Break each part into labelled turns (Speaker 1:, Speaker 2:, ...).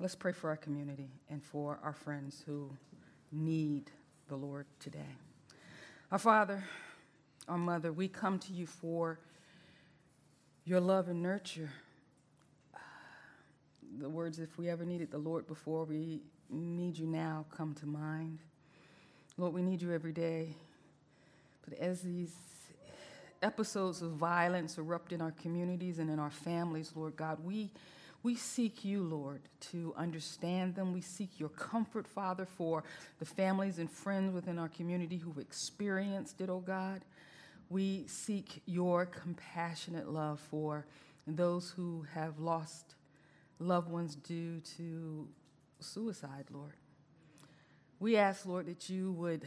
Speaker 1: Let's pray for our community and for our friends who need the Lord today. Our Father, our Mother, we come to you for your love and nurture. The words, if we ever needed the Lord before, we need you now, come to mind. Lord, we need you every day. But as these episodes of violence erupt in our communities and in our families, Lord God, we we seek you, Lord, to understand them. We seek your comfort, Father, for the families and friends within our community who've experienced it, oh God. We seek your compassionate love for those who have lost loved ones due to suicide, Lord. We ask, Lord, that you would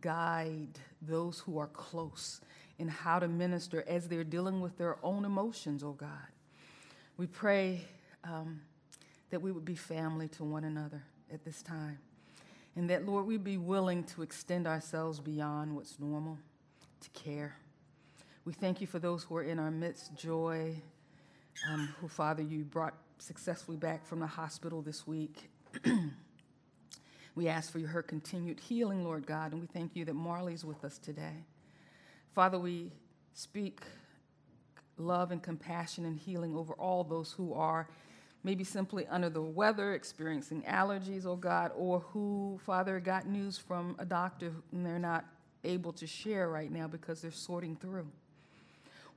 Speaker 1: guide those who are close in how to minister as they're dealing with their own emotions, oh God. We pray um, that we would be family to one another at this time. And that, Lord, we'd be willing to extend ourselves beyond what's normal to care. We thank you for those who are in our midst, Joy, um, who, Father, you brought successfully back from the hospital this week. we ask for your her continued healing, Lord God, and we thank you that Marley's with us today. Father, we speak love and compassion and healing over all those who are maybe simply under the weather, experiencing allergies, oh God, or who, Father, got news from a doctor and they're not able to share right now because they're sorting through.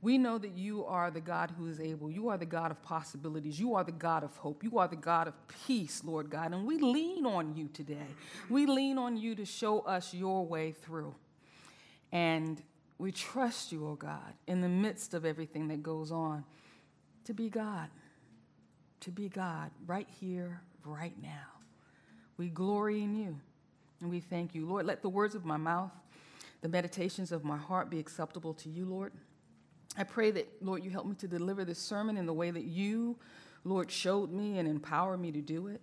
Speaker 1: We know that you are the God who is able. You are the God of possibilities. You are the God of hope. You are the God of peace, Lord God. And we lean on you today. We lean on you to show us your way through. And we trust you, oh God, in the midst of everything that goes on, to be God to be God right here, right now. We glory in you and we thank you. Lord, let the words of my mouth, the meditations of my heart be acceptable to you, Lord. I pray that, Lord, you help me to deliver this sermon in the way that you, Lord, showed me and empower me to do it.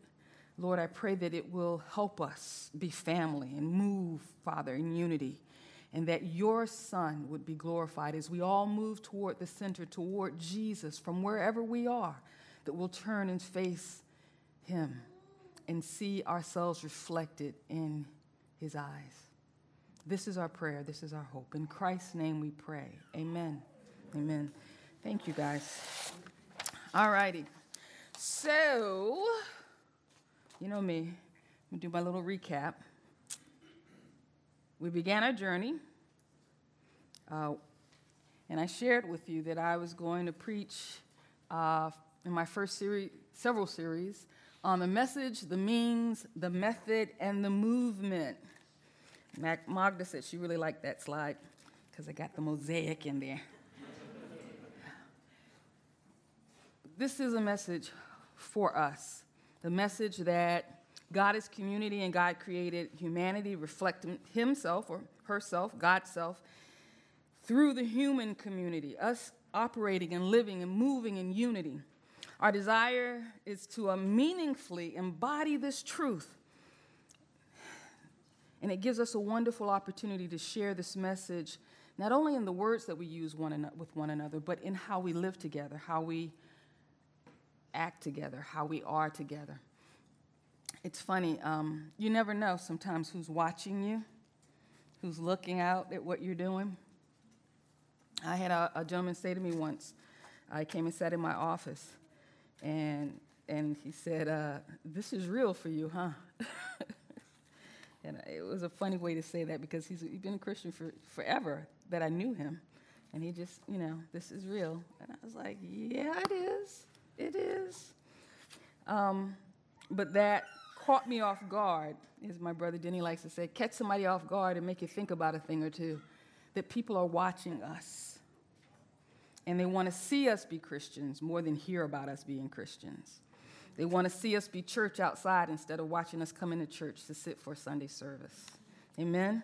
Speaker 1: Lord, I pray that it will help us be family and move, Father, in unity, and that your Son would be glorified as we all move toward the center, toward Jesus from wherever we are that we'll turn and face Him and see ourselves reflected in His eyes. This is our prayer. This is our hope. In Christ's name we pray. Amen. Amen. Thank you, guys. All righty. So, you know me, I'm going to do my little recap. We began our journey, uh, and I shared with you that I was going to preach uh, in my first series, several series, on the message, the means, the method, and the movement. Mac Magda said she really liked that slide because I got the mosaic in there. this is a message for us the message that God is community and God created humanity reflecting Himself or herself, God's self, through the human community, us operating and living and moving in unity. Our desire is to uh, meaningfully embody this truth. And it gives us a wonderful opportunity to share this message, not only in the words that we use one with one another, but in how we live together, how we act together, how we are together. It's funny, um, you never know sometimes who's watching you, who's looking out at what you're doing. I had a, a gentleman say to me once, I came and sat in my office, and and he said, uh, "This is real for you, huh?" and it was a funny way to say that because he's, been a Christian for forever that I knew him, and he just, you know, this is real. And I was like, "Yeah, it is. It is." Um, but that caught me off guard, as my brother Denny likes to say, catch somebody off guard and make you think about a thing or two. That people are watching us and they want to see us be Christians more than hear about us being Christians. They want to see us be church outside instead of watching us come into church to sit for Sunday service. Amen?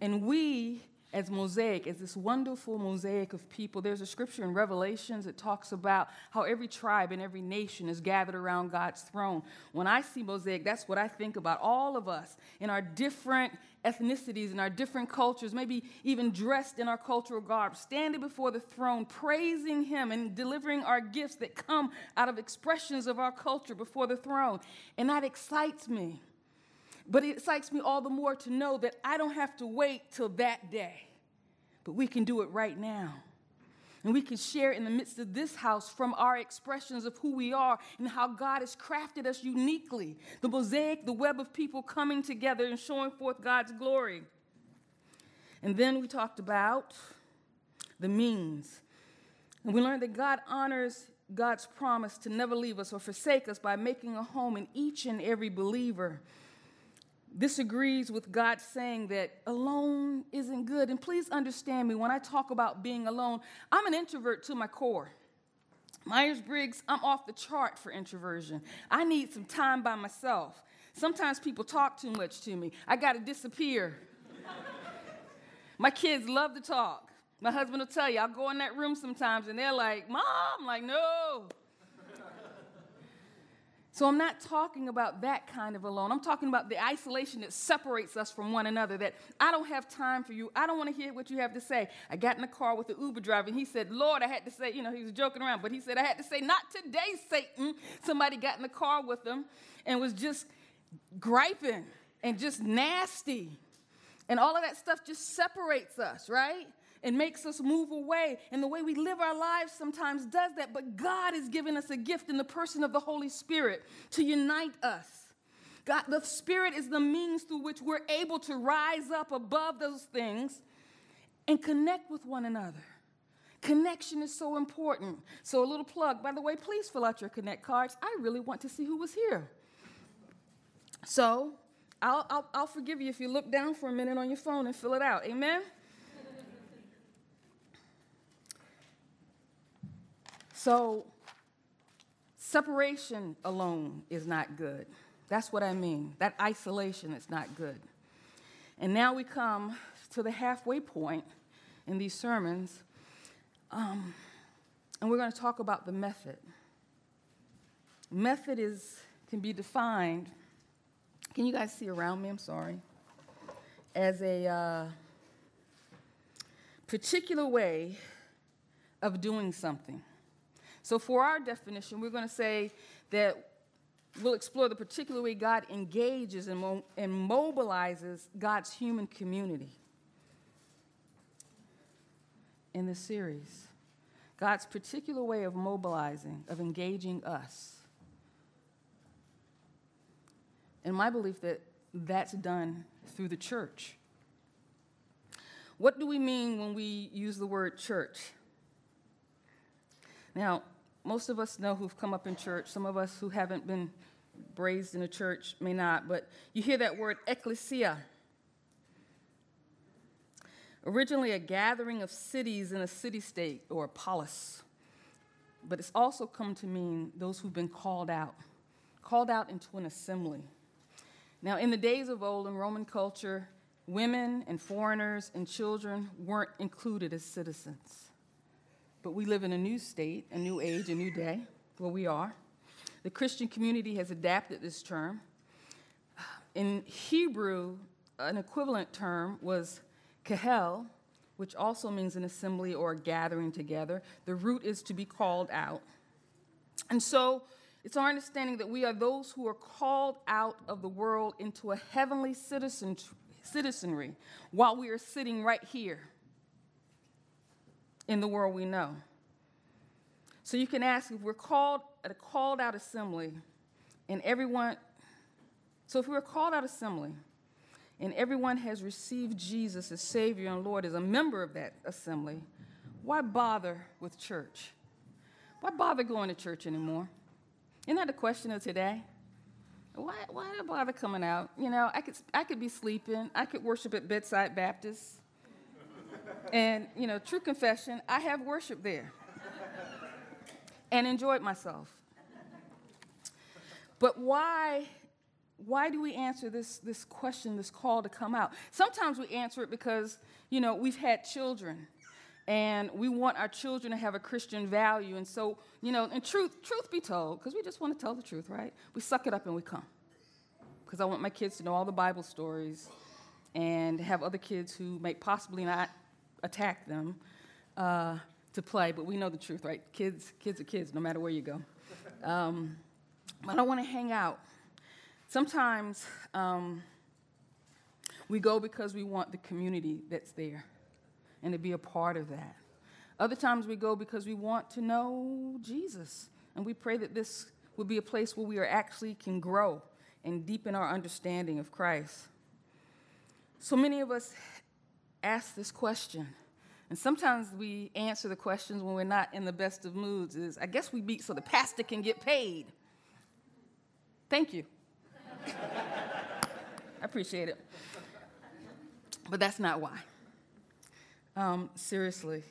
Speaker 1: And we as mosaic, as this wonderful mosaic of people. There's a scripture in Revelations that talks about how every tribe and every nation is gathered around God's throne. When I see mosaic, that's what I think about. All of us in our different ethnicities and our different cultures, maybe even dressed in our cultural garb, standing before the throne, praising Him and delivering our gifts that come out of expressions of our culture before the throne. And that excites me. But it excites me all the more to know that I don't have to wait till that day, but we can do it right now. And we can share in the midst of this house from our expressions of who we are and how God has crafted us uniquely. The mosaic, the web of people coming together and showing forth God's glory. And then we talked about the means. And we learned that God honors God's promise to never leave us or forsake us by making a home in each and every believer. This agrees with God saying that alone isn't good. And please understand me when I talk about being alone, I'm an introvert to my core. Myers Briggs, I'm off the chart for introversion. I need some time by myself. Sometimes people talk too much to me. I got to disappear. my kids love to talk. My husband will tell you, I'll go in that room sometimes and they're like, Mom, I'm like, no, so I'm not talking about that kind of alone. I'm talking about the isolation that separates us from one another, that I don't have time for you. I don't want to hear what you have to say. I got in the car with the Uber driver and he said, Lord, I had to say, you know, he was joking around, but he said, I had to say, not today, Satan. Somebody got in the car with him and was just griping and just nasty. And all of that stuff just separates us, right? And makes us move away. And the way we live our lives sometimes does that. But God has given us a gift in the person of the Holy Spirit to unite us. God, the Spirit is the means through which we're able to rise up above those things and connect with one another. Connection is so important. So, a little plug. By the way, please fill out your Connect cards. I really want to see who was here. So, I'll, I'll, I'll forgive you if you look down for a minute on your phone and fill it out. Amen? So, separation alone is not good. That's what I mean. That isolation is not good. And now we come to the halfway point in these sermons, um, and we're going to talk about the method. Method is can be defined. Can you guys see around me? I'm sorry. As a uh, particular way of doing something. So, for our definition, we're going to say that we'll explore the particular way God engages and, mo- and mobilizes God's human community in this series. God's particular way of mobilizing, of engaging us. And my belief that that's done through the church. What do we mean when we use the word church? Now, most of us know who've come up in church. Some of us who haven't been raised in a church may not, but you hear that word ecclesia. Originally a gathering of cities in a city state or a polis, but it's also come to mean those who've been called out, called out into an assembly. Now, in the days of old in Roman culture, women and foreigners and children weren't included as citizens. But we live in a new state, a new age, a new day where we are. The Christian community has adapted this term. In Hebrew, an equivalent term was kahel, which also means an assembly or a gathering together. The root is to be called out. And so it's our understanding that we are those who are called out of the world into a heavenly citizen, citizenry while we are sitting right here in the world we know. So you can ask if we're called at a called out assembly and everyone, so if we're called out assembly and everyone has received Jesus as Savior and Lord as a member of that assembly, why bother with church? Why bother going to church anymore? Isn't that the question of today? Why, why bother coming out? You know, I could, I could be sleeping. I could worship at Bedside Baptist. And, you know, true confession, I have worshiped there and enjoyed myself. But why, why do we answer this, this question, this call to come out? Sometimes we answer it because, you know, we've had children and we want our children to have a Christian value. And so, you know, and truth, truth be told, because we just want to tell the truth, right? We suck it up and we come. Because I want my kids to know all the Bible stories and have other kids who may possibly not attack them uh, to play, but we know the truth, right? Kids, kids are kids, no matter where you go. Um, I don't want to hang out. Sometimes um, we go because we want the community that's there and to be a part of that. Other times we go because we want to know Jesus, and we pray that this will be a place where we are actually can grow and deepen our understanding of Christ. So many of us ask this question, and sometimes we answer the questions when we're not in the best of moods. Is I guess we beat so the pastor can get paid. Thank you. I appreciate it. But that's not why. Um, seriously.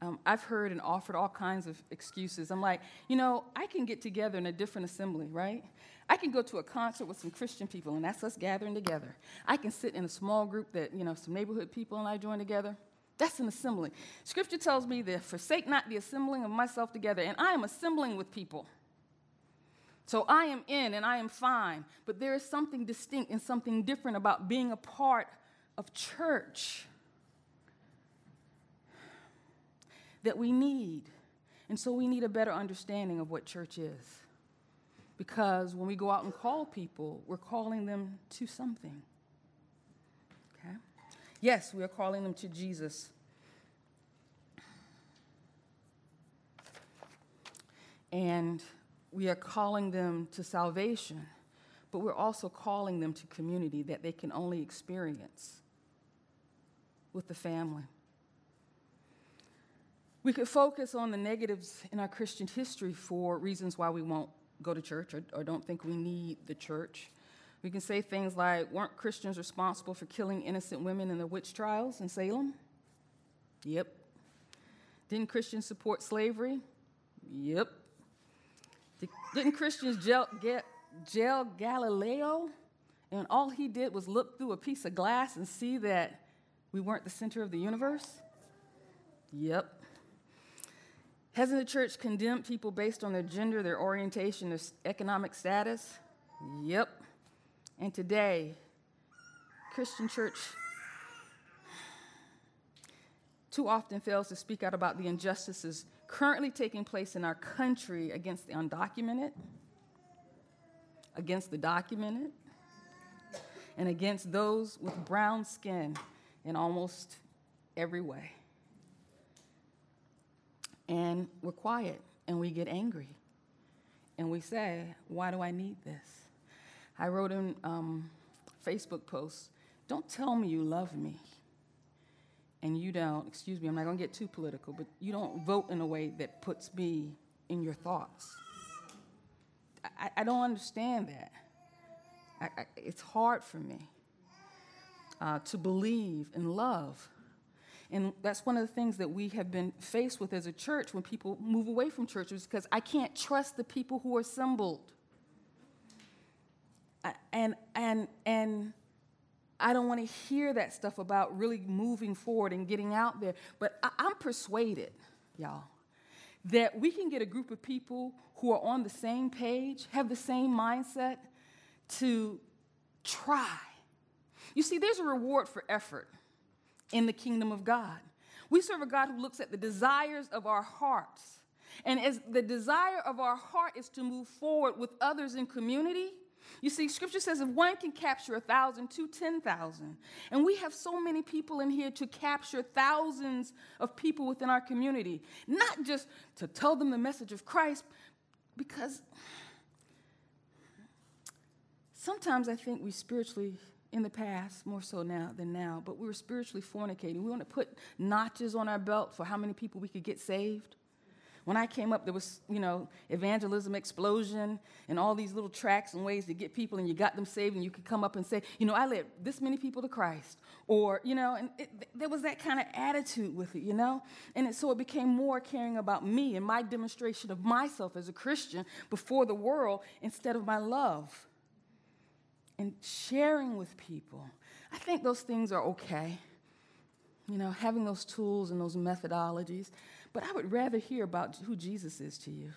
Speaker 1: Um, I've heard and offered all kinds of excuses. I'm like, you know, I can get together in a different assembly, right? I can go to a concert with some Christian people, and that's us gathering together. I can sit in a small group that, you know, some neighborhood people and I join together. That's an assembly. Scripture tells me that forsake not the assembling of myself together, and I am assembling with people. So I am in and I am fine, but there is something distinct and something different about being a part of church. That we need. And so we need a better understanding of what church is. Because when we go out and call people, we're calling them to something. Okay? Yes, we are calling them to Jesus. And we are calling them to salvation, but we're also calling them to community that they can only experience with the family. We could focus on the negatives in our Christian history for reasons why we won't go to church or, or don't think we need the church. We can say things like, weren't Christians responsible for killing innocent women in the witch trials in Salem? Yep. Didn't Christians support slavery? Yep. Didn't Christians jail, get, jail Galileo? And all he did was look through a piece of glass and see that we weren't the center of the universe? Yep. Hasn't the church condemned people based on their gender, their orientation, their economic status? Yep. And today, Christian church too often fails to speak out about the injustices currently taking place in our country against the undocumented, against the documented, and against those with brown skin in almost every way and we're quiet and we get angry and we say, Why do I need this? I wrote in um, Facebook posts, Don't tell me you love me. And you don't, excuse me, I'm not gonna get too political, but you don't vote in a way that puts me in your thoughts. I, I don't understand that. I, I, it's hard for me uh, to believe in love and that's one of the things that we have been faced with as a church when people move away from churches because I can't trust the people who are assembled. And, and, and I don't want to hear that stuff about really moving forward and getting out there. But I, I'm persuaded, y'all, that we can get a group of people who are on the same page, have the same mindset to try. You see, there's a reward for effort in the kingdom of God. We serve a God who looks at the desires of our hearts. And as the desire of our heart is to move forward with others in community, you see, scripture says if one can capture a thousand to ten thousand, And we have so many people in here to capture thousands of people within our community, not just to tell them the message of Christ, because sometimes I think we spiritually in the past, more so now than now, but we were spiritually fornicating. We want to put notches on our belt for how many people we could get saved. When I came up, there was, you know, evangelism explosion and all these little tracks and ways to get people, and you got them saved, and you could come up and say, you know, I led this many people to Christ. Or, you know, and it, there was that kind of attitude with it, you know? And it, so it became more caring about me and my demonstration of myself as a Christian before the world instead of my love and sharing with people. I think those things are okay, you know, having those tools and those methodologies. But I would rather hear about who Jesus is to you.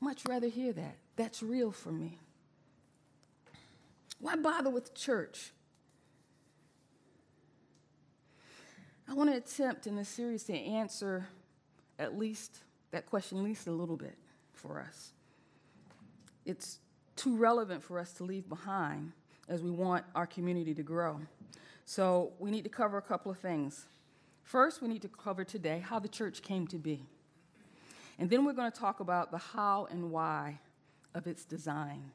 Speaker 1: Much rather hear that. That's real for me. Why bother with church? I want to attempt in this series to answer at least that question, at least a little bit for us. It's too relevant for us to leave behind as we want our community to grow. So we need to cover a couple of things. First, we need to cover today how the church came to be. And then we're going to talk about the how and why of its design,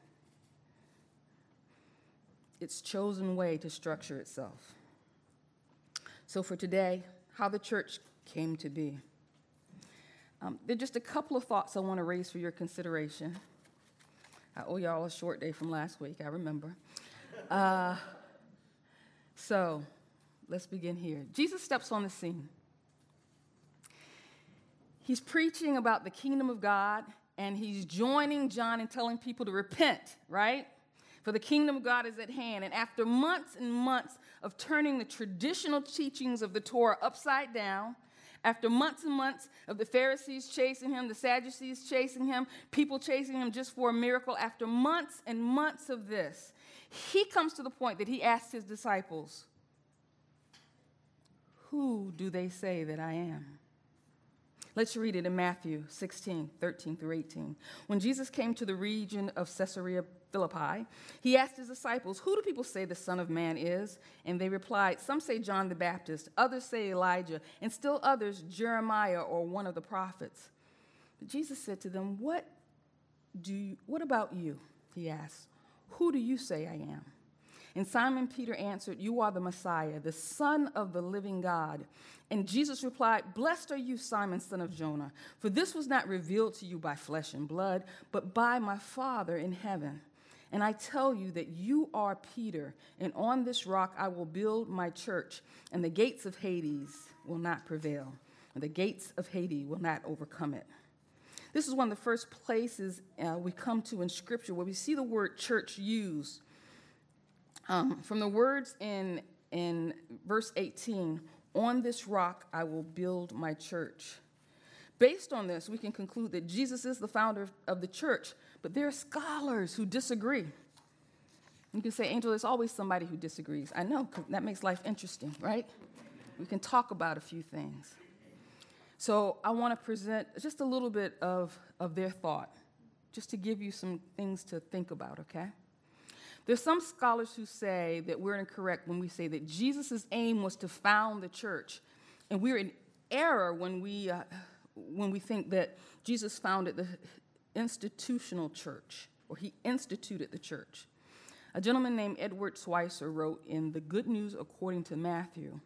Speaker 1: its chosen way to structure itself. So, for today, how the church came to be. Um, there are just a couple of thoughts I want to raise for your consideration. I owe y'all a short day from last week, I remember. Uh, so, let's begin here. Jesus steps on the scene. He's preaching about the kingdom of God, and he's joining John and telling people to repent, right? For the kingdom of God is at hand. And after months and months of turning the traditional teachings of the Torah upside down, after months and months of the Pharisees chasing him, the Sadducees chasing him, people chasing him just for a miracle, after months and months of this, he comes to the point that he asks his disciples, Who do they say that I am? Let's read it in Matthew 16, 13 through 18. When Jesus came to the region of Caesarea Philippi, he asked his disciples, Who do people say the Son of Man is? And they replied, Some say John the Baptist, others say Elijah, and still others Jeremiah or one of the prophets. But Jesus said to them, What do you, what about you? He asked, Who do you say I am? And Simon Peter answered, You are the Messiah, the Son of the living God. And Jesus replied, Blessed are you, Simon, son of Jonah, for this was not revealed to you by flesh and blood, but by my Father in heaven. And I tell you that you are Peter, and on this rock I will build my church, and the gates of Hades will not prevail, and the gates of Hades will not overcome it. This is one of the first places uh, we come to in Scripture where we see the word church used. Um, from the words in, in verse 18, on this rock I will build my church. Based on this, we can conclude that Jesus is the founder of the church, but there are scholars who disagree. You can say, Angel, there's always somebody who disagrees. I know, that makes life interesting, right? We can talk about a few things. So I want to present just a little bit of, of their thought, just to give you some things to think about, okay? There's some scholars who say that we're incorrect when we say that Jesus' aim was to found the church. And we're in error when we, uh, when we think that Jesus founded the institutional church, or he instituted the church. A gentleman named Edward Schweizer wrote in The Good News According to Matthew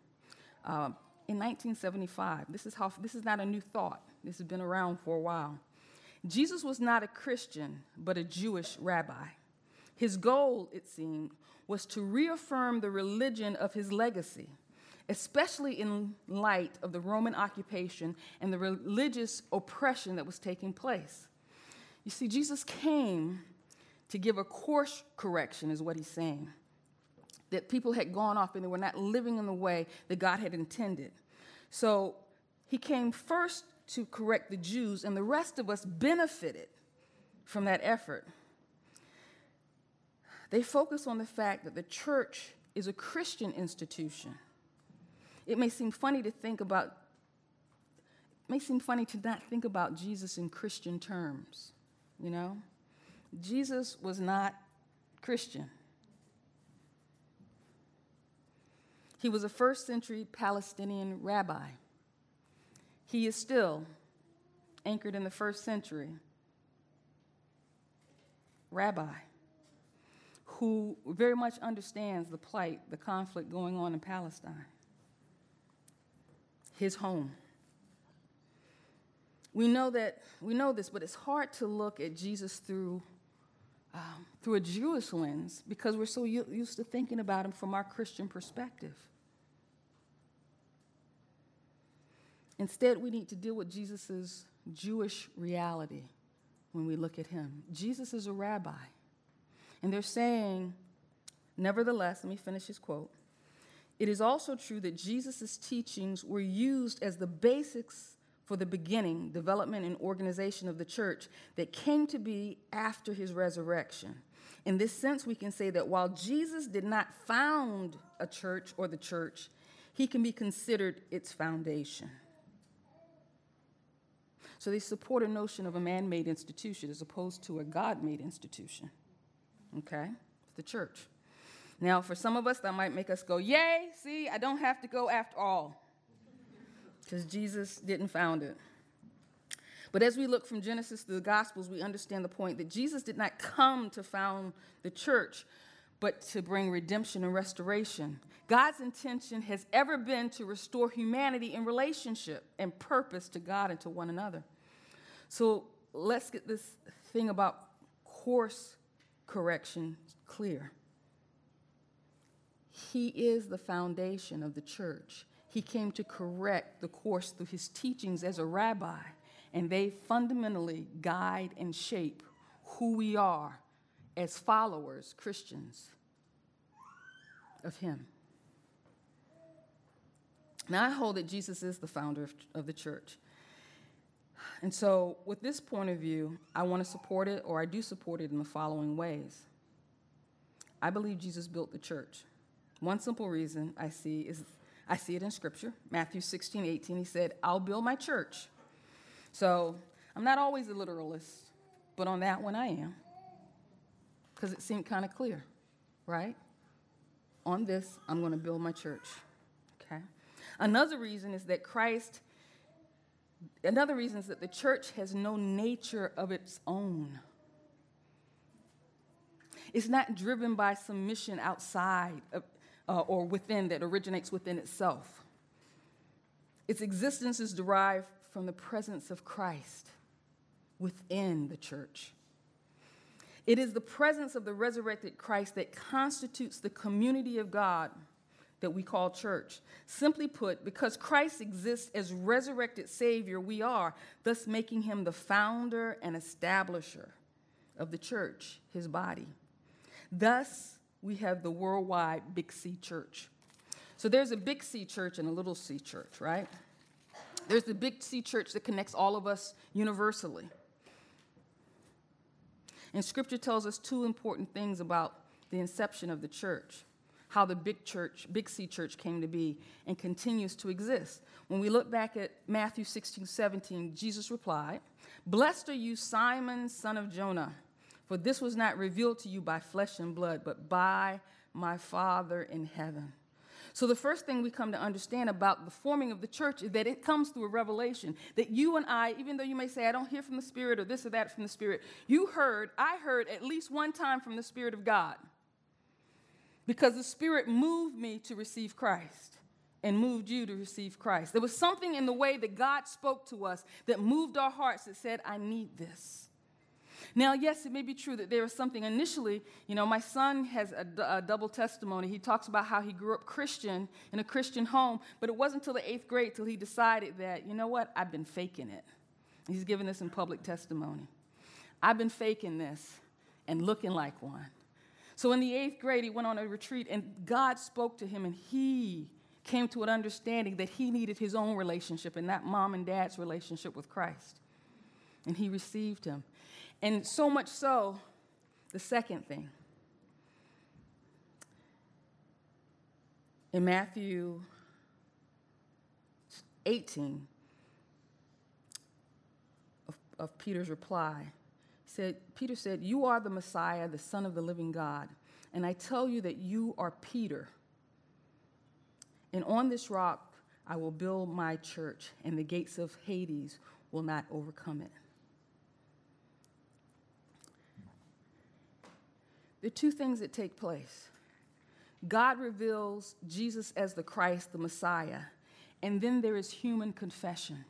Speaker 1: uh, in 1975. This is, how, this is not a new thought, this has been around for a while. Jesus was not a Christian, but a Jewish rabbi. His goal, it seemed, was to reaffirm the religion of his legacy, especially in light of the Roman occupation and the religious oppression that was taking place. You see, Jesus came to give a course correction, is what he's saying. That people had gone off and they were not living in the way that God had intended. So he came first to correct the Jews, and the rest of us benefited from that effort. They focus on the fact that the church is a Christian institution. It may seem funny to think about, it may seem funny to not think about Jesus in Christian terms, you know? Jesus was not Christian. He was a first century Palestinian rabbi. He is still anchored in the first century. Rabbi who very much understands the plight, the conflict going on in Palestine, his home. We know that we know this, but it's hard to look at Jesus through um, through a Jewish lens because we're so used to thinking about him from our Christian perspective. Instead, we need to deal with Jesus' Jewish reality when we look at him. Jesus is a rabbi. And they're saying, nevertheless, let me finish his quote. It is also true that Jesus' teachings were used as the basics for the beginning, development, and organization of the church that came to be after his resurrection. In this sense, we can say that while Jesus did not found a church or the church, he can be considered its foundation. So they support a notion of a man made institution as opposed to a God made institution. Okay? The church. Now, for some of us, that might make us go, Yay, see, I don't have to go after all. Because Jesus didn't found it. But as we look from Genesis to the Gospels, we understand the point that Jesus did not come to found the church, but to bring redemption and restoration. God's intention has ever been to restore humanity in relationship and purpose to God and to one another. So let's get this thing about course correction clear. He is the foundation of the church. He came to correct the course through his teachings as a rabbi and they fundamentally guide and shape who we are as followers, Christians of Him. Now, I hold that Jesus is the founder of, of the church. And so, with this point of view, I want to support it, or I do support it in the following ways. I believe Jesus built the church. One simple reason I see is I see it in Scripture. Matthew 16, 18, he said, I'll build my church, so I'm not always a literalist, but on that one I am. Because it seemed kind of clear, right? On this, I'm going to build my church. Okay? Another reason is that Christ, another reason is that the church has no nature of its own. It's not driven by some mission outside of, uh, or within that originates within itself. Its existence is derived from the presence of Christ within the church. It is the presence of the resurrected Christ that constitutes the community of God that we call church. Simply put, because Christ exists as resurrected Savior, we are, thus making him the founder and establisher of the church, his body. Thus, we have the worldwide Big C church. So there's a Big C church and a little c church, right? There's the Big C church that connects all of us universally. And scripture tells us two important things about the inception of the church, how the big church, Big C church came to be and continues to exist. When we look back at Matthew 16, 17, Jesus replied, Blessed are you, Simon, son of Jonah, for this was not revealed to you by flesh and blood, but by my Father in heaven. So, the first thing we come to understand about the forming of the church is that it comes through a revelation. That you and I, even though you may say, I don't hear from the Spirit or this or that from the Spirit, you heard, I heard at least one time from the Spirit of God. Because the Spirit moved me to receive Christ and moved you to receive Christ. There was something in the way that God spoke to us that moved our hearts that said, I need this. Now, yes, it may be true that there was something initially, you know, my son has a, a, double testimony. He talks about how he grew up Christian in a Christian home, but it wasn't until the eighth grade till he decided that, you know what, I've been faking it. He's given this in public testimony. I've been faking this and looking like one. So in the eighth grade, he went on a retreat, and God spoke to him, and he came to an understanding that he needed his own relationship and not mom and dad's relationship with Christ. And he received him. And so much so, the second thing. In Matthew 18, of, of Peter's reply, said, Peter said, You are the Messiah, the Son of the living God. And I tell you that you are Peter. And on this rock I will build my church, and the gates of Hades will not overcome it. There are two things that take place God reveals Jesus as the Christ, the Messiah, and then there is human confession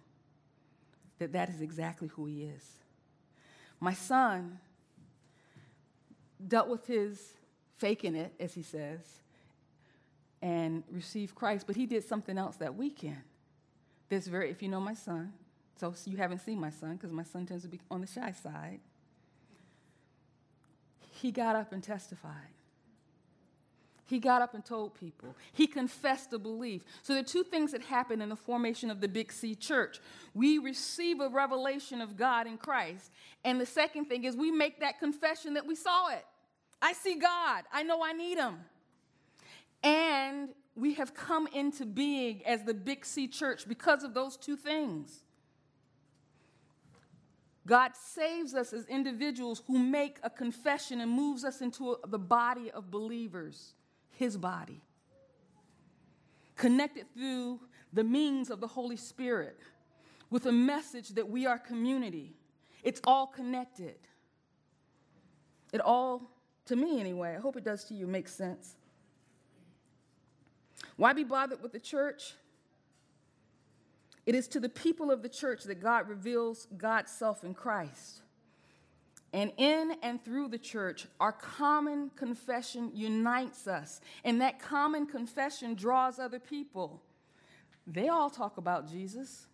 Speaker 1: that that is exactly who he is. My son dealt with his faking it, as he says, and received Christ, but he did something else that weekend. This very, if you know my son, so you haven't seen my son because my son tends to be on the shy side he got up and testified. He got up and told people. He confessed a belief. So there are two things that happen in the formation of the Big C church. We receive a revelation of God in Christ. And the second thing is we make that confession that we saw it. I see God. I know I need him. And we have come into being as the Big C church because of those two things. God saves us as individuals who make a confession and moves us into a, the body of believers his body, connected through the means of the Holy Spirit with a message that we are community. It's all connected. It all, to me anyway, I hope it does to you, makes sense. Why be bothered with the church? It is to the people of the church that God reveals God's self in Christ. And in and through the church, our common confession unites us. And that common confession draws other people. They all talk about Jesus.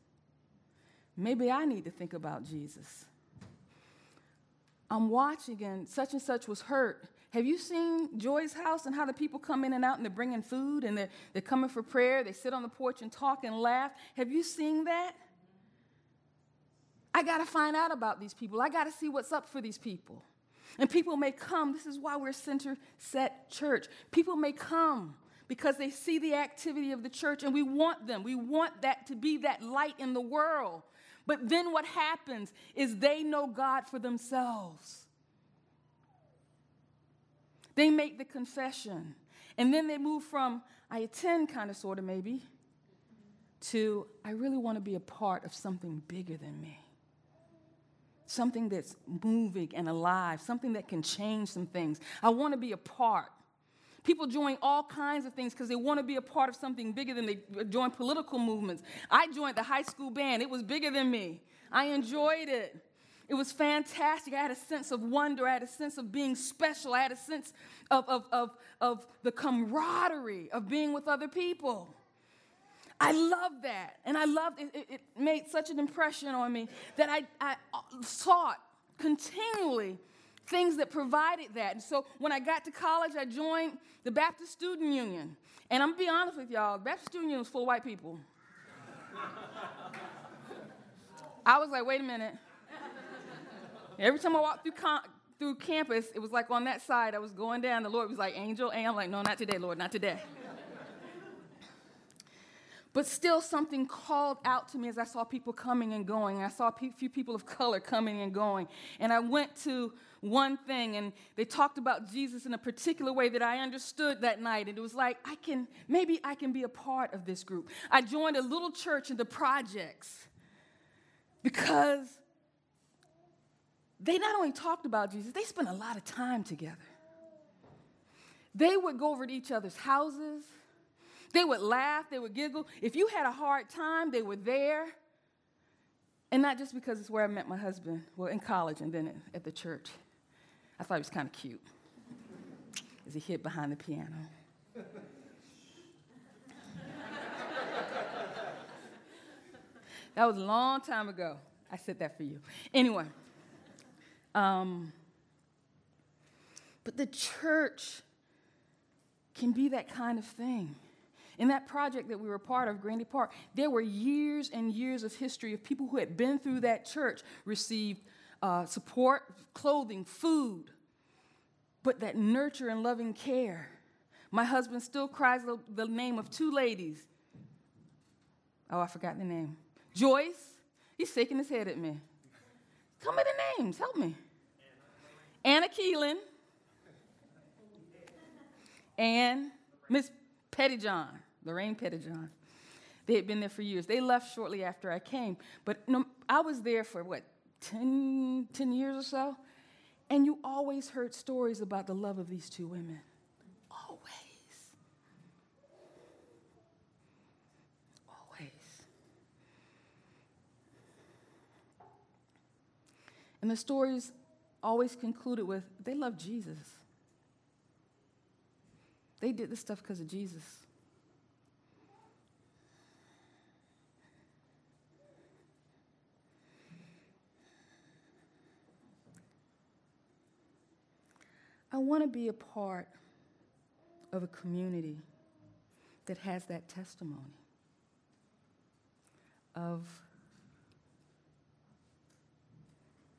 Speaker 1: Maybe I need to think about Jesus. I'm watching, and such and such was hurt. Have you seen Joy's house and how the people come in and out and they're bringing food and they're, they're coming for prayer? They sit on the porch and talk and laugh. Have you seen that? I got to find out about these people. I got to see what's up for these people. And people may come. This is why we're center set church. People may come because they see the activity of the church and we want them. We want that to be that light in the world. But then what happens is they know God for themselves. They make the confession. And then they move from, I attend, kind of, sort of, maybe, to, I really want to be a part of something bigger than me something that's moving and alive, something that can change some things. I want to be a part. People join all kinds of things because they want to be a part of something bigger than they uh, join political movements. I joined the high school band, it was bigger than me. I enjoyed it. It was fantastic. I had a sense of wonder. I had a sense of being special. I had a sense of, of, of, of the camaraderie of being with other people. I love that. And I loved it. It, it made such an impression on me that I, I uh, sought continually things that provided that. And so when I got to college, I joined the Baptist Student Union. And I'm gonna be honest with y'all, the Baptist Student Union was full of white people. I was like, wait a minute. Every time I walked through, con- through campus, it was like on that side, I was going down, the Lord was like, Angel, and I'm like, no, not today, Lord, not today. But still, something called out to me as I saw people coming and going. And I saw a few people of color coming and going. And I went to one thing, and they talked about Jesus in a particular way that I understood that night. And it was like, I can, maybe I can be a part of this group. I joined a little church in the projects because they not only talked about Jesus, they spent a lot of time together. They would go over to each other's houses. They would laugh, they would giggle. If you had a hard time, they were there. And not just because it's where I met my husband, well, in college and then at the church. I thought he was kind of cute as he hid behind the piano. that was a long time ago. I said that for you. Anyway, um, but the church can be that kind of thing. In that project that we were part of, Grandy Park, there were years and years of history of people who had been through that church, received uh, support, clothing, food, but that nurture and loving care. My husband still cries the, the name of two ladies. Oh, I forgot the name. Joyce, he's shaking his head at me. Tell me the names, help me. Anna Keelan and Miss Pettyjohn. Lorraine Pettijohn. They had been there for years. They left shortly after I came, but I was there for what, 10, 10 years or so? And you always heard stories about the love of these two women. Always. Always. And the stories always concluded with they love Jesus. They did this stuff because of Jesus. I want to be a part of a community that has that testimony of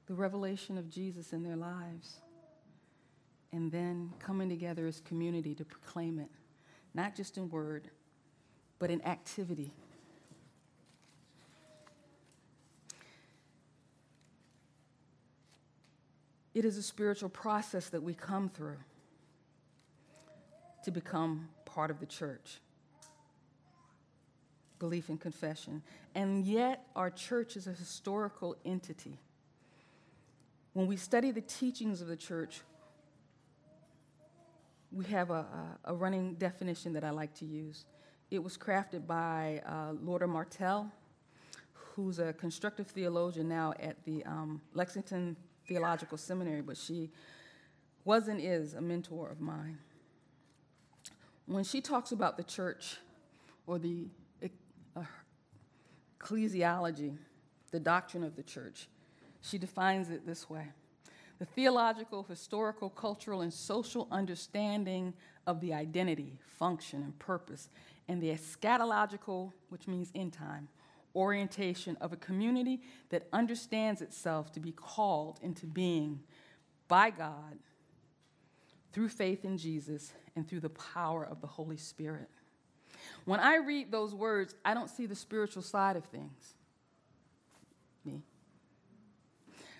Speaker 1: the revelation of Jesus in their lives and then coming together as community to proclaim it, not just in word, but in activity. It is a spiritual process that we come through to become part of the church. Belief and confession. And yet, our church is a historical entity. When we study the teachings of the church, we have a, a, a running definition that I like to use. It was crafted by uh, Loida Martell, who's a constructive theologian now at the um, Lexington Theological Seminary, but she was and is a mentor of mine. When she talks about the church or the uh, ecclesiology, the doctrine of the church, she defines it this way the theological, historical, cultural, and social understanding of the identity, function, and purpose, and the eschatological, which means end time, orientation of a community that understands itself to be called into being by God through faith in Jesus and through the power of the Holy Spirit. When I read those words, I don't see the spiritual side of things. Me.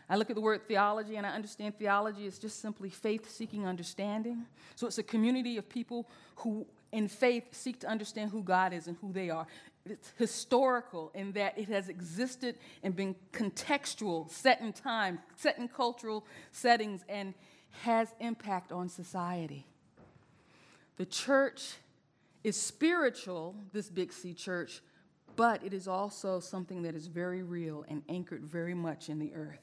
Speaker 1: I look at the word theology and I understand theology is just simply faith seeking understanding. So it's a community of people who, in faith, seek to understand who God is and who they are. It's historical in that it has existed and been contextual, set in time, set in cultural settings, and has impact on society. The church is spiritual, this Big C church, but it is also something that is very real and anchored very much in the earth.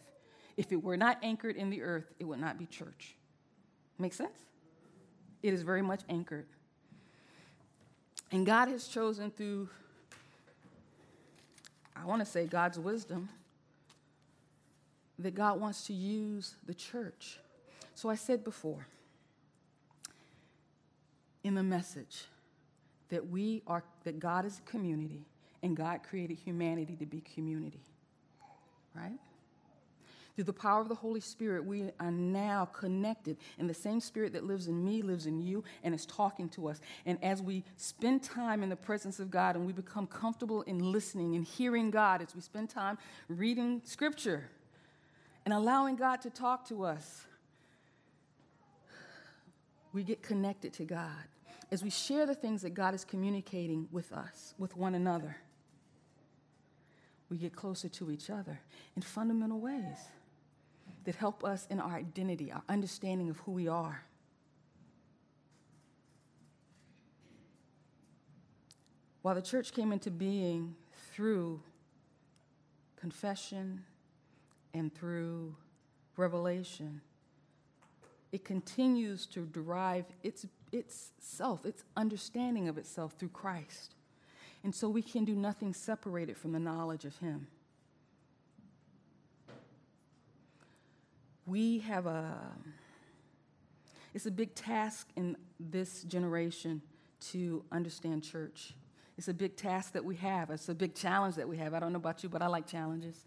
Speaker 1: If it were not anchored in the earth, it would not be church. Make sense? It is very much anchored. And God has chosen through, I want to say, God's wisdom, that God wants to use the church. So I said before in the message that we are, that God is a community and God created humanity to be community, right? Through the power of the Holy Spirit, we are now connected. And the same Spirit that lives in me lives in you and is talking to us. And as we spend time in the presence of God and we become comfortable in listening and hearing God, as we spend time reading Scripture and allowing God to talk to us, we get connected to God. As we share the things that God is communicating with us, with one another, we get closer to each other in fundamental ways that help us in our identity, our understanding of who we are. While the church came into being through confession and through revelation, it continues to derive its, self, its understanding of itself through Christ. And so we can do nothing separated from the knowledge of Him. We have a it's a big task in this generation to understand church. It's a big task that we have. It's a big challenge that we have. I don't know about you, but I like challenges.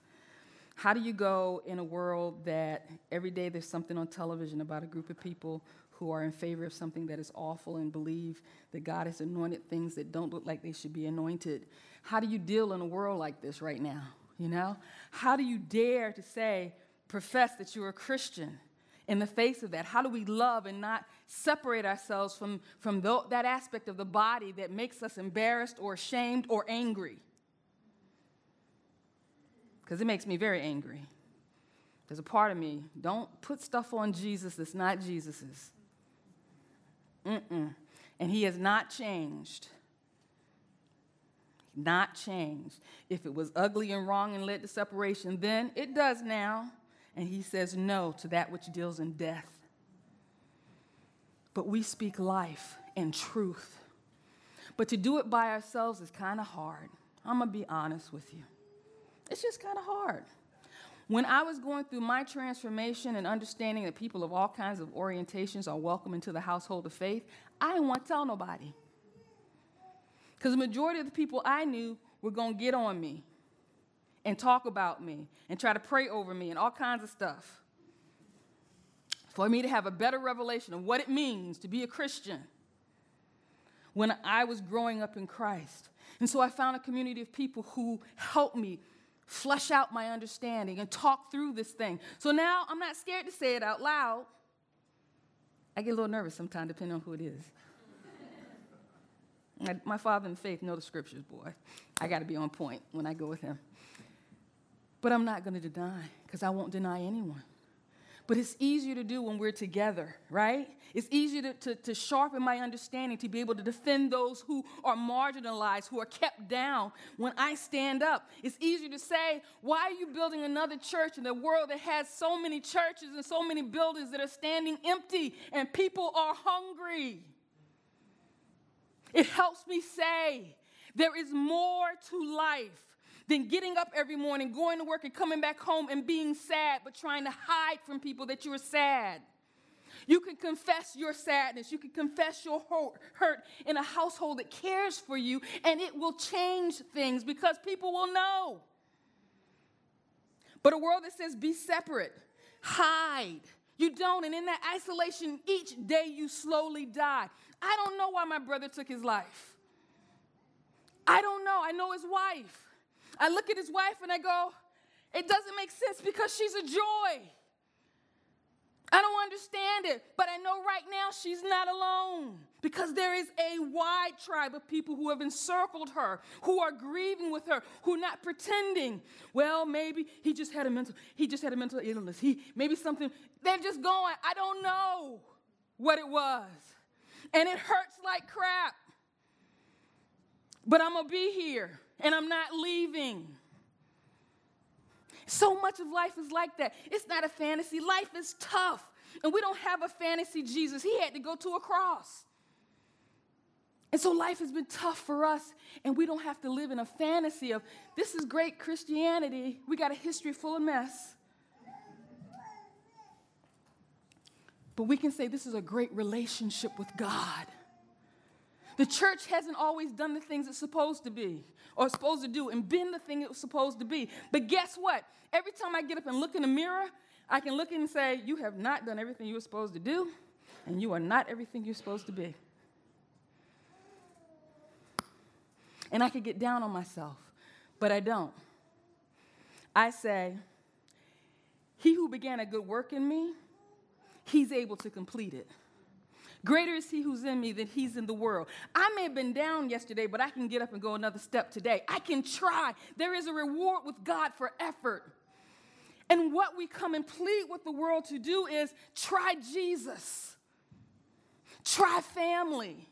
Speaker 1: How do you go in a world that every day there's something on television about a group of people who are in favor of something that is awful and believe that God has anointed things that don't look like they should be anointed? How do you deal in a world like this right now? You know? How do you dare to say, profess that you're a Christian in the face of that? How do we love and not separate ourselves from, from the, that aspect of the body that makes us embarrassed or ashamed or angry? Because it makes me very angry. There's a part of me, don't put stuff on Jesus that's not Jesus's. Mm-mm. And he has not changed. Not changed. If it was ugly and wrong and led to separation, then it does now and he says no to that which deals in death. But we speak life and truth. But to do it by ourselves is kind of hard. I'm going to be honest with you. It's just kind of hard. When I was going through my transformation and understanding that people of all kinds of orientations are welcome into the household of faith, I didn't want to tell nobody. Because the majority of the people I knew were going to get on me and talk about me and try to pray over me and all kinds of stuff. For me to have a better revelation of what it means to be a Christian when I was growing up in Christ. And so I found a community of people who helped me flesh out my understanding and talk through this thing. So now I'm not scared to say it out loud. I get a little nervous sometimes, depending on who it is. my father in faith know the scriptures, boy. I got to be on point when I go with him. But I'm not going to deny, because I won't deny anyone. But it's easier to do when we're together, right? It's easier to, to, to, sharpen my understanding to be able to defend those who are marginalized, who are kept down when I stand up. It's easier to say, why are you building another church in a world that has so many churches and so many buildings that are standing empty and people are hungry? It helps me say, there is more to life than getting up every morning, going to work, and coming back home and being sad, but trying to hide from people that you're sad. You can confess your sadness. You can confess your hurt in a household that cares for you, and it will change things because people will know. But a world that says be separate, hide, you don't. And in that isolation, each day you slowly die. I don't know why my brother took his life. I don't know. I know his wife. I look at his wife and I go, it doesn't make sense because she's a joy. I don't understand it, but I know right now she's not alone because there is a wide tribe of people who have encircled her, who are grieving with her, who are not pretending. Well, maybe he just had a mental he just had a mental illness. He maybe something they're just going, I don't know what it was. And it hurts like crap. But I'm going to be here and I'm not leaving. So much of life is like that. It's not a fantasy. Life is tough. And we don't have a fantasy Jesus. He had to go to a cross. And so life has been tough for us, and we don't have to live in a fantasy of this is great Christianity. We got a history full of mess. But we can say this is a great relationship with God. The church hasn't always done the things it's supposed to be or supposed to do and been the thing it was supposed to be. But guess what? Every time I get up and look in the mirror, I can look and say, You have not done everything you were supposed to do, and you are not everything you're supposed to be. And I could get down on myself, but I don't. I say, He who began a good work in me, He's able to complete it. Greater is he who's in me than he's in the world. I may have been down yesterday, but I can get up and go another step today. I can try. There is a reward with God for effort. And what we come and plead with the world to do is try Jesus, try family.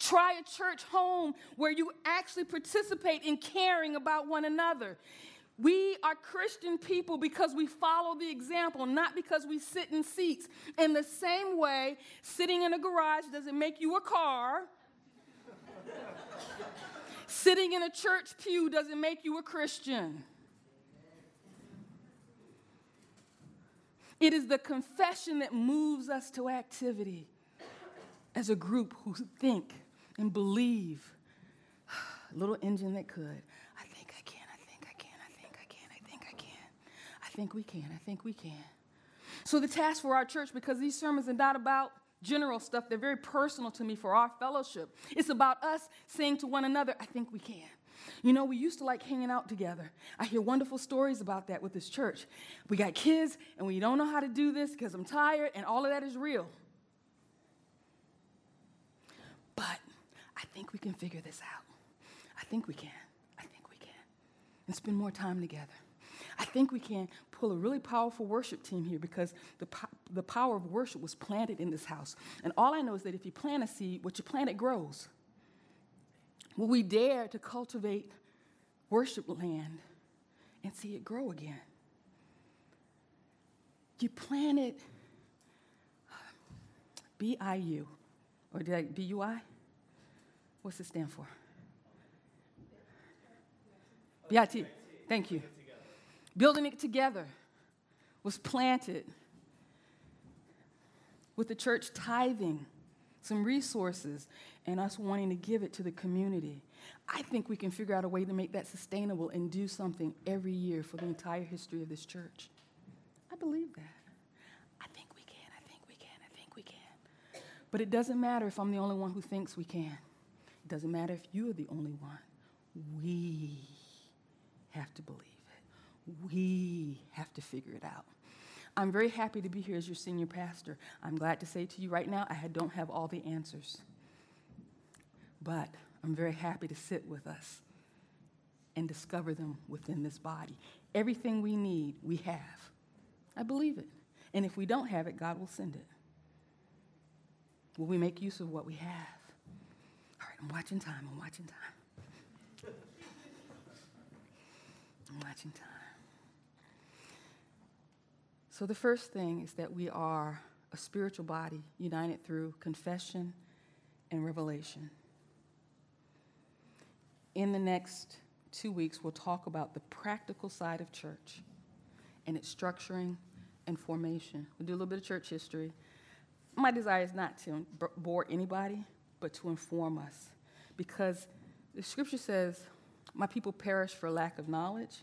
Speaker 1: Try a church home where you actually participate in caring about one another. We are Christian people because we follow the example, not because we sit in seats. In the same way, sitting in a garage doesn't make you a car. sitting in a church pew doesn't make you a Christian. It is the confession that moves us to activity as a group who think and believe. Little engine that could. Think we can. I think we can. So, the task for our church, because these sermons are not about general stuff, they're very personal to me for our fellowship. It's about us saying to one another, I think we can. You know, we used to like hanging out together. I hear wonderful stories about that with this church. We got kids, and we don't know how to do this because I'm tired, and all of that is real. But I think we can figure this out. I think we can. I think we can. And spend more time together. I think we can pull a really powerful worship team here because the, po- the power of worship was planted in this house. And all I know is that if you plant a seed, what you plant, it grows. Will we dare to cultivate worship land and see it grow again? You plant it uh, B I U, or did I B U I? What's it stand for? B I T. Thank you building it together. was planted with the church tithing some resources and us wanting to give it to the community. I think we can figure out a way to make that sustainable and do something every year for the entire history of this church. I believe that. I think we can, I think we can, I think we can. But it doesn't matter if I'm the only one who thinks we can. It doesn't matter if you're the only one. We have to believe. We have to figure it out. I'm very happy to be here as your senior pastor. I'm glad to say to you right now, I don't have all the answers. But I'm very happy to sit with us and discover them within this body. Everything we need, we have. I believe it. And if we don't have it, God will send it. Will we make use of what we have? All right, I'm watching time. I'm watching time. I'm watching time. So, the first thing is that we are a spiritual body united through confession and revelation in the next two weeks, we'll talk about the practical side of church and its structuring and formation. We'll do a little bit of church history. My desire is not to bore anybody, but to inform us. Because the scripture says, My people perish for lack of knowledge.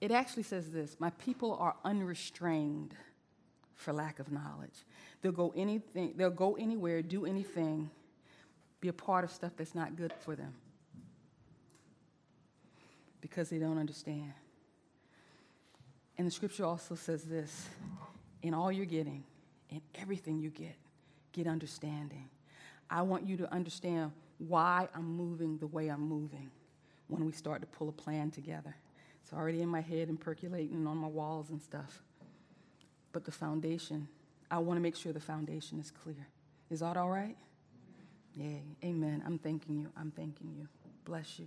Speaker 1: It actually says this My people are unrestrained for lack of knowledge. They'll go anything, they'll go anywhere, do anything, be a part of stuff that's not good for them because they don't understand. And the scripture also says this in all you're getting, in everything you get, get understanding. I want you to understand why I'm moving the way I'm moving when we start to pull a plan together. It's already in my head and percolating on my walls and stuff. But the foundation, I want to make sure the foundation is clear. Is that all right? Yay. Amen. I'm thanking you. I'm thanking you. Bless you.